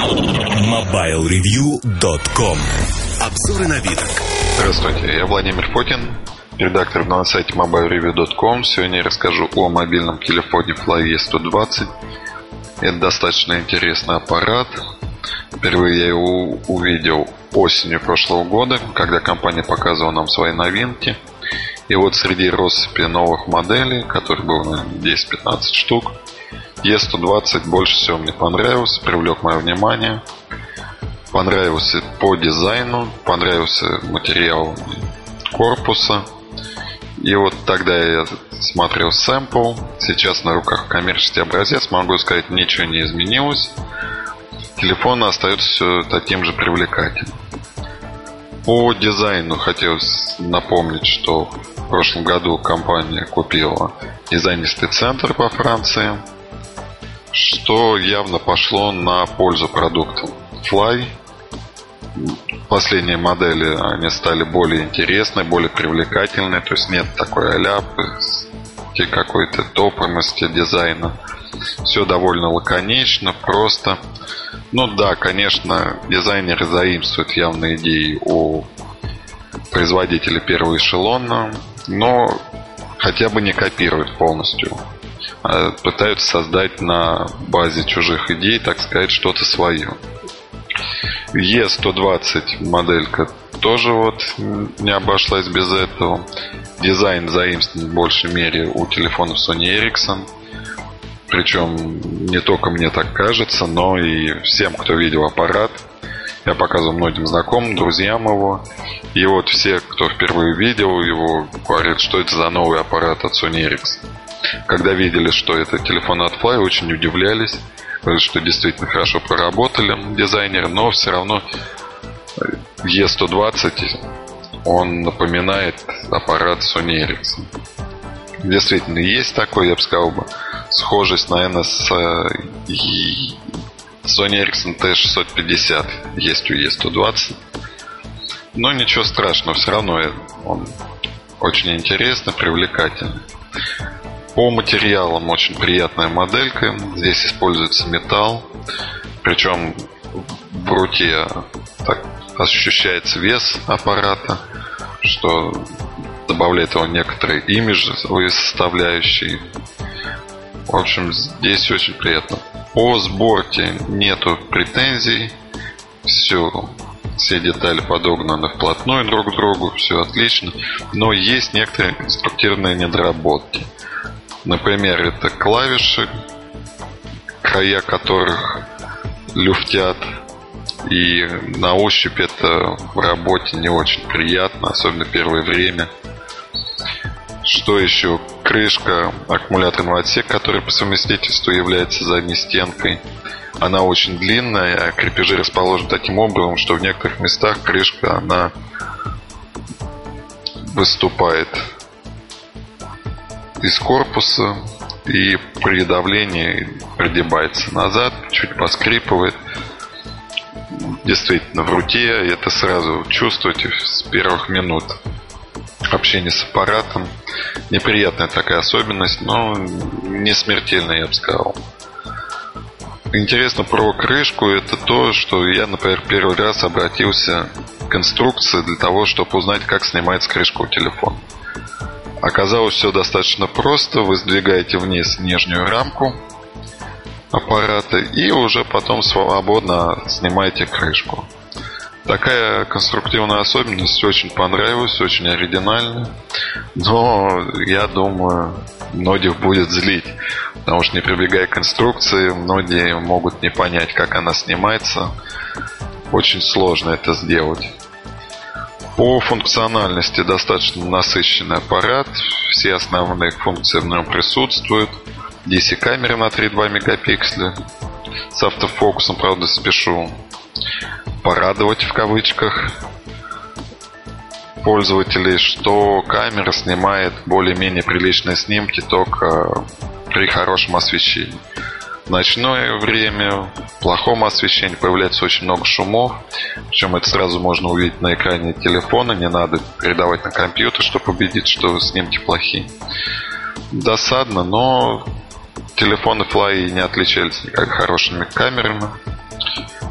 MobileReview.com Обзоры на вид. Здравствуйте, я Владимир Фокин, редактор на сайте mobilereview.com. Сегодня я расскажу о мобильном телефоне Fly E120. Это достаточно интересный аппарат. Впервые я его увидел осенью прошлого года, когда компания показывала нам свои новинки. И вот среди россыпи новых моделей, которых было 10-15 штук, E120 больше всего мне понравился, привлек мое внимание. Понравился по дизайну, понравился материал корпуса. И вот тогда я смотрел сэмпл. Сейчас на руках коммерческий образец. Могу сказать, ничего не изменилось. Телефон остается таким же привлекательным. По дизайну хотелось напомнить, что в прошлом году компания купила дизайнерский центр по Франции, что явно пошло на пользу продукту. Fly последние модели они стали более интересные, более привлекательные, то есть нет такой аляпы, какой-то топорности дизайна. Все довольно лаконично, просто. Ну да, конечно, дизайнеры заимствуют явно идеи у производителя первого эшелона, но хотя бы не копируют полностью. А пытаются создать на базе чужих идей, так сказать, что-то свое. E120 моделька тоже вот не обошлась без этого. Дизайн заимствован в большей мере у телефонов Sony Ericsson. Причем не только мне так кажется, но и всем, кто видел аппарат. Я показывал многим знакомым, друзьям его. И вот все, кто впервые видел его, говорят, что это за новый аппарат от Sony Ericsson. Когда видели, что это телефон от Fly, очень удивлялись что действительно хорошо проработали дизайнеры, но все равно E120 он напоминает аппарат Sony Ericsson. Действительно, есть такой, я бы сказал бы, схожесть, наверное, с Sony Ericsson T650 есть у E120. Но ничего страшного, все равно он очень интересный, привлекательный. По материалам очень приятная моделька. Здесь используется металл. Причем в руке так ощущается вес аппарата, что добавляет его некоторые имиджевые составляющие. В общем, здесь очень приятно. По сборке нету претензий. Все, все детали подогнаны вплотную друг к другу, все отлично. Но есть некоторые конструктивные недоработки. Например, это клавиши, края которых люфтят. И на ощупь это в работе не очень приятно, особенно первое время. Что еще? Крышка аккумуляторного отсека, который по совместительству является задней стенкой. Она очень длинная, а крепежи расположены таким образом, что в некоторых местах крышка она выступает из корпуса и при давлении прогибается назад, чуть поскрипывает. Действительно, в руке это сразу чувствуете с первых минут общения с аппаратом. Неприятная такая особенность, но не смертельная, я бы сказал. Интересно про крышку это то, что я, например, первый раз обратился к инструкции для того, чтобы узнать, как снимается крышка у телефона. Оказалось все достаточно просто. Вы сдвигаете вниз нижнюю рамку аппарата и уже потом свободно снимаете крышку. Такая конструктивная особенность очень понравилась, очень оригинальная. Но я думаю, многих будет злить. Потому что не прибегая к конструкции, многие могут не понять, как она снимается. Очень сложно это сделать. По функциональности достаточно насыщенный аппарат. Все основные функции в нем присутствуют. DC-камера на 3,2 мегапикселя. С автофокусом, правда, спешу порадовать в кавычках пользователей, что камера снимает более-менее приличные снимки только при хорошем освещении ночное время, в плохом освещении появляется очень много шумов. Причем это сразу можно увидеть на экране телефона. Не надо передавать на компьютер, чтобы убедить, что снимки плохие. Досадно, но телефоны Fly не отличались никак хорошими камерами.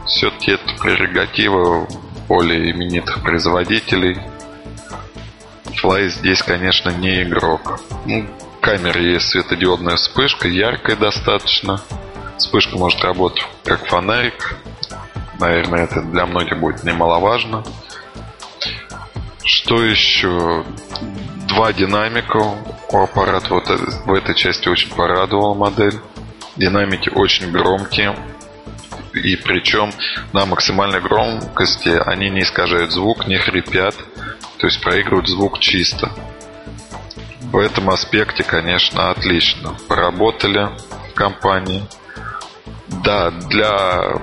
все-таки это прерогатива более именитых производителей. Fly здесь, конечно, не игрок. Ну, камере есть светодиодная вспышка, яркая достаточно. Вспышка может работать как фонарик. Наверное, это для многих будет немаловажно. Что еще? Два динамика у аппарата. Вот в этой части очень порадовала модель. Динамики очень громкие. И причем на максимальной громкости они не искажают звук, не хрипят. То есть проигрывают звук чисто. В этом аспекте, конечно, отлично. Поработали в компании. Да, для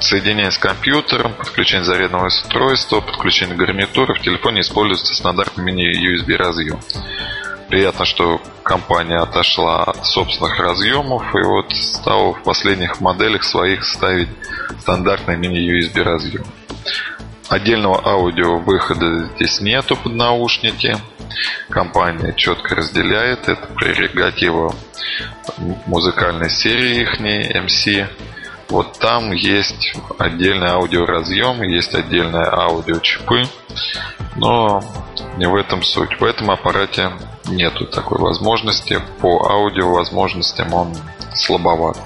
соединения с компьютером, подключения зарядного устройства, подключения гарнитуры в телефоне используется стандартный мини-USB разъем. Приятно, что компания отошла от собственных разъемов и вот стала в последних моделях своих ставить стандартный мини-USB разъем. Отдельного аудио выхода здесь нету под наушники. Компания четко разделяет это прерогатива музыкальной серии их MC. Вот там есть отдельный аудиоразъем, есть отдельные аудиочипы, но не в этом суть. В этом аппарате нету такой возможности. По аудио возможностям он слабоват.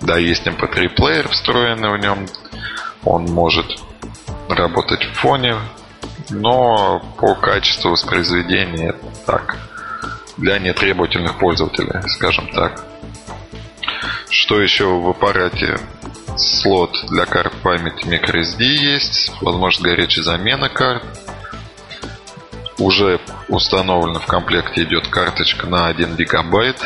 Да, есть MP3 эм плеер встроенный в нем. Он может работать в фоне, но по качеству воспроизведения так для нетребовательных пользователей, скажем так. Что еще в аппарате? Слот для карт памяти microSD есть, возможность горячей замены карт. Уже установлена в комплекте идет карточка на 1 гигабайт.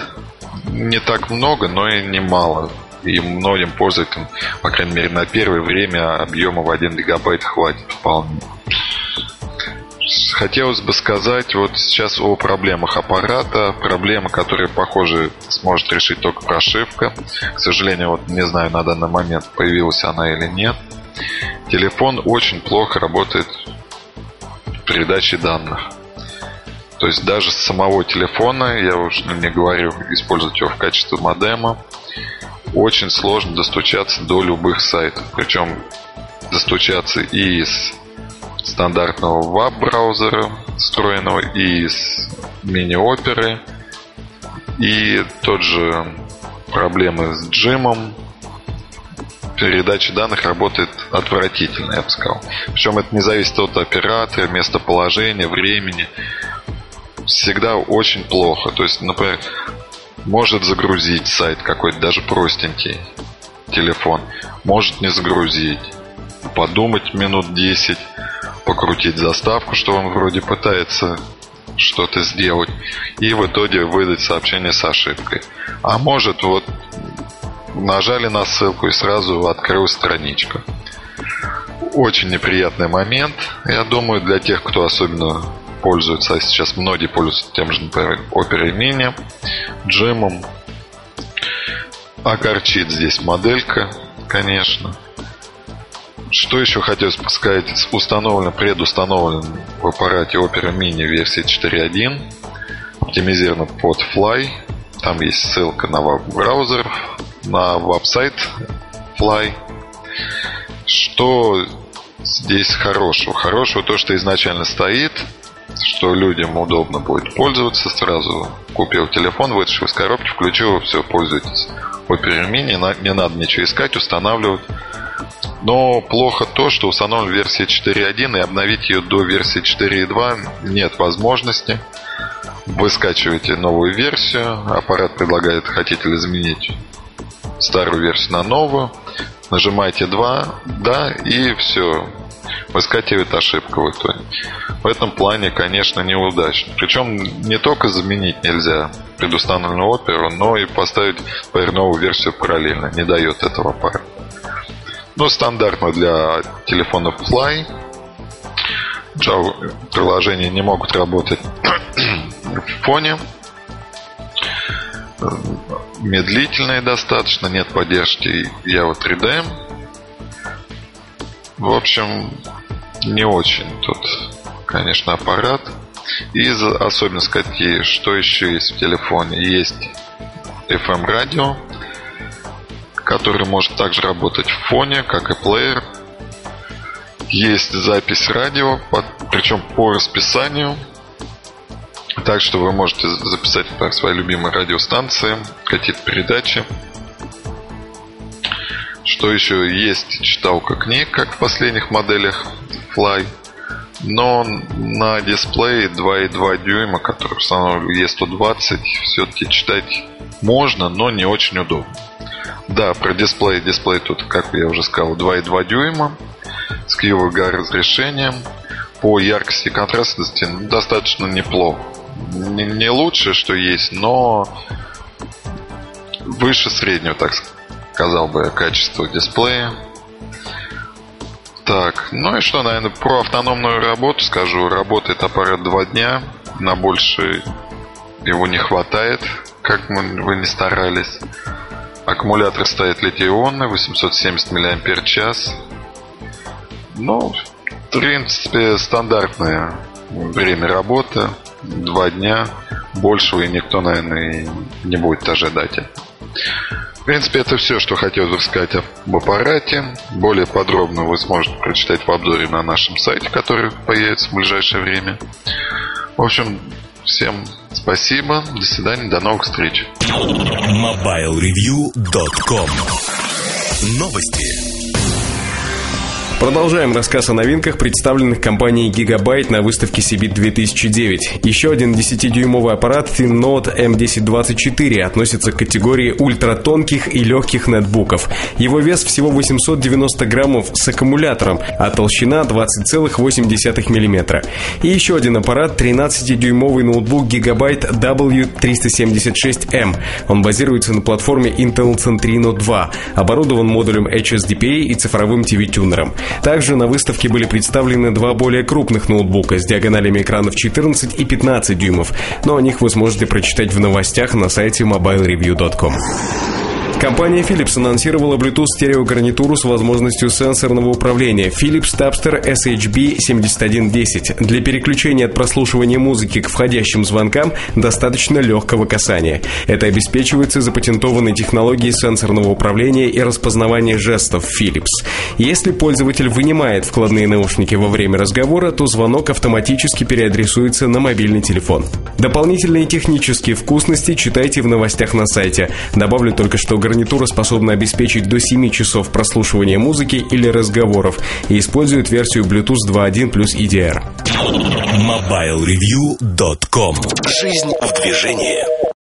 Не так много, но и немало. И многим пользователям, по крайней мере, на первое время объема в 1 гигабайт хватит вполне. Хотелось бы сказать вот сейчас о проблемах аппарата. Проблема, которая, похоже, сможет решить только прошивка. К сожалению, вот не знаю на данный момент, появилась она или нет. Телефон очень плохо работает в передаче данных. То есть даже с самого телефона, я уж не говорю использовать его в качестве модема, очень сложно достучаться до любых сайтов. Причем достучаться и из стандартного веб-браузера, встроенного и из мини-оперы, и тот же проблемы с джимом, передача данных работает отвратительно, я бы сказал. Причем это не зависит от оператора, местоположения, времени. Всегда очень плохо. То есть, например, может загрузить сайт какой-то, даже простенький телефон. Может не загрузить. Подумать минут 10 покрутить заставку, что он вроде пытается что-то сделать, и в итоге выдать сообщение с ошибкой. А может вот нажали на ссылку и сразу открылась страничка. Очень неприятный момент, я думаю, для тех, кто особенно пользуется, а сейчас многие пользуются тем же, например, Opera Mini, джимом. Огорчит здесь моделька, конечно. Что еще хотелось бы сказать? Установлен, предустановлен в аппарате Opera Mini версии 4.1. Оптимизирован под Fly. Там есть ссылка на веб-браузер, на веб-сайт Fly. Что здесь хорошего? Хорошего то, что изначально стоит, что людям удобно будет пользоваться. Сразу купил телефон, вытащил из коробки, включил, все, пользуйтесь. Opera Mini, не надо ничего искать, устанавливать. Но плохо то, что установлена версия 4.1 и обновить ее до версии 4.2 нет возможности. Вы скачиваете новую версию, аппарат предлагает, хотите ли заменить старую версию на новую. Нажимаете 2, да, и все. Выскакивает ошибка в итоге. В этом плане, конечно, неудачно. Причем не только заменить нельзя предустановленную оперу, но и поставить новую версию параллельно. Не дает этого аппарат. Ну, стандартно для телефонов Fly. Java приложения не могут работать в фоне. Медлительные достаточно, нет поддержки Java 3D. В общем, не очень тут, конечно, аппарат. Из особенностей какие, что еще есть в телефоне? Есть FM радио, который может также работать в фоне, как и плеер. Есть запись радио, причем по расписанию. Так что вы можете записать так, свои любимые радиостанции, какие-то передачи. Что еще есть читалка книг, как в последних моделях Fly. Но на дисплее 2,2 дюйма, который основном E120, все-таки читать можно, но не очень удобно. Да, про дисплей. Дисплей тут, как я уже сказал, 2,2 дюйма с QVGA разрешением. По яркости и контрастности ну, достаточно неплохо. Не, не лучшее, что есть, но выше среднего, так сказал бы качество дисплея. Так, ну и что, наверное, про автономную работу скажу. Работает аппарат два дня, на больше его не хватает, как мы, вы не старались. Аккумулятор стоит литий-ионный, 870 мАч. Ну, в принципе, стандартное время работы. Два дня. Большего и никто, наверное, не будет ожидать. Принципе, это все, что хотел рассказать об аппарате. Более подробно вы сможете прочитать в обзоре на нашем сайте, который появится в ближайшее время. В общем, всем спасибо, до свидания, до новых встреч. MobileReview.com Новости. Продолжаем рассказ о новинках, представленных компанией Gigabyte на выставке CeBIT 2009. Еще один 10-дюймовый аппарат ThinNote M1024 относится к категории ультратонких и легких нетбуков. Его вес всего 890 граммов с аккумулятором, а толщина 20,8 мм. И еще один аппарат 13-дюймовый ноутбук Gigabyte W376M. Он базируется на платформе Intel Centrino 2, оборудован модулем HSDPA и цифровым TV-тюнером. Также на выставке были представлены два более крупных ноутбука с диагоналями экранов 14 и 15 дюймов, но о них вы сможете прочитать в новостях на сайте mobilereview.com. Компания Philips анонсировала Bluetooth стереогарнитуру с возможностью сенсорного управления Philips Tapster SHB7110. Для переключения от прослушивания музыки к входящим звонкам достаточно легкого касания. Это обеспечивается запатентованной технологией сенсорного управления и распознавания жестов Philips. Если пользователь вынимает вкладные наушники во время разговора, то звонок автоматически переадресуется на мобильный телефон. Дополнительные технические вкусности читайте в новостях на сайте. Добавлю только что гарнитура способна обеспечить до 7 часов прослушивания музыки или разговоров и использует версию Bluetooth 2.1 плюс EDR. MobileReview.com Жизнь в движении.